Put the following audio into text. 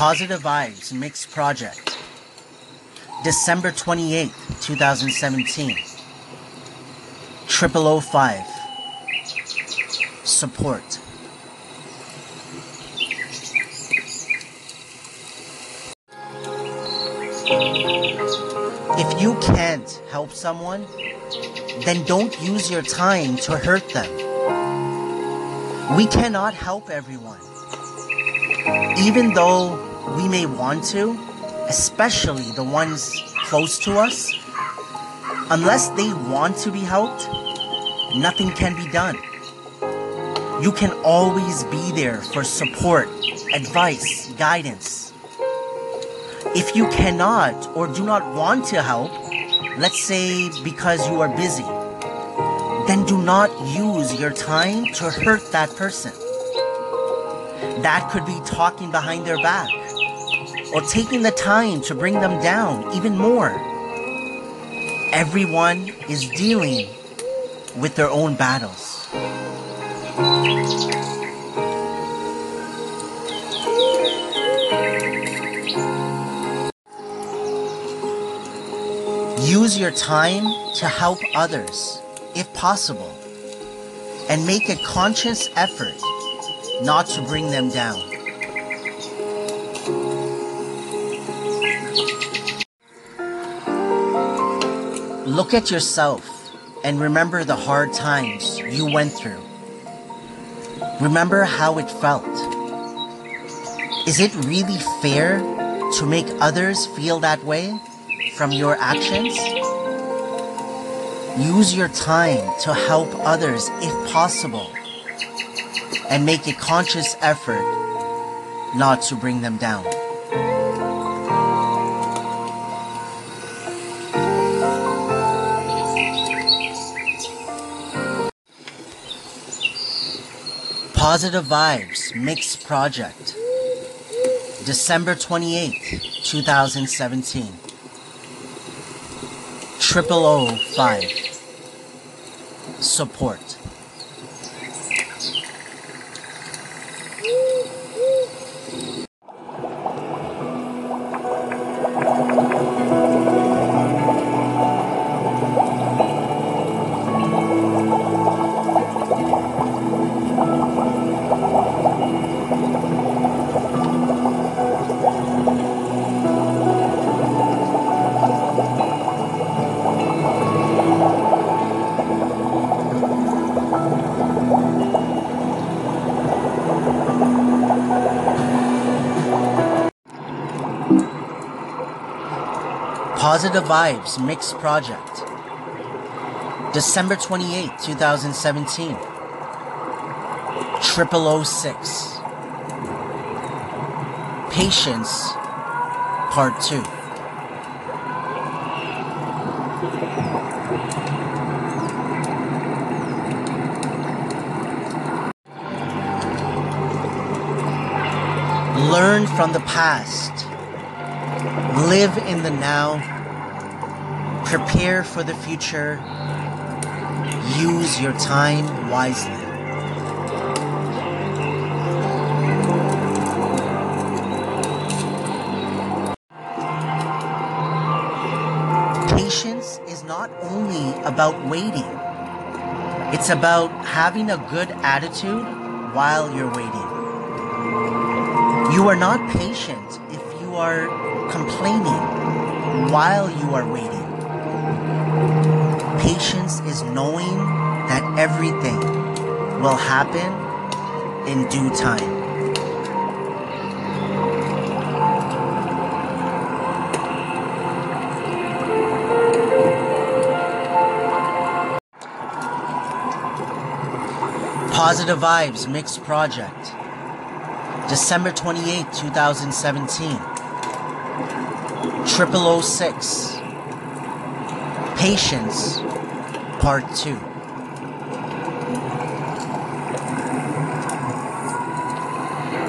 Positive Vibes Mixed Project. December 28th, 2017. Triple O Five. Support. If you can't help someone, then don't use your time to hurt them. We cannot help everyone. Even though we may want to, especially the ones close to us, unless they want to be helped, nothing can be done. You can always be there for support, advice, guidance. If you cannot or do not want to help, let's say because you are busy, then do not use your time to hurt that person. That could be talking behind their back or taking the time to bring them down even more. Everyone is dealing with their own battles. Use your time to help others, if possible, and make a conscious effort not to bring them down. Look at yourself and remember the hard times you went through. Remember how it felt. Is it really fair to make others feel that way from your actions? Use your time to help others if possible and make a conscious effort not to bring them down. Positive Vibes Mixed Project. December 28th, 2017. Triple O 5. Support. Positive Vibes Mix Project. December 28, 2017. Triple O Six. Patience, Part 2. Learn from the past. Live in the now. Prepare for the future. Use your time wisely. Patience is not only about waiting, it's about having a good attitude while you're waiting. You are not patient if you are complaining while you are waiting. Patience is knowing that everything will happen in due time. Positive Vibes Mixed Project. December 28, 2017. Triple O Six. Patience, Part 2.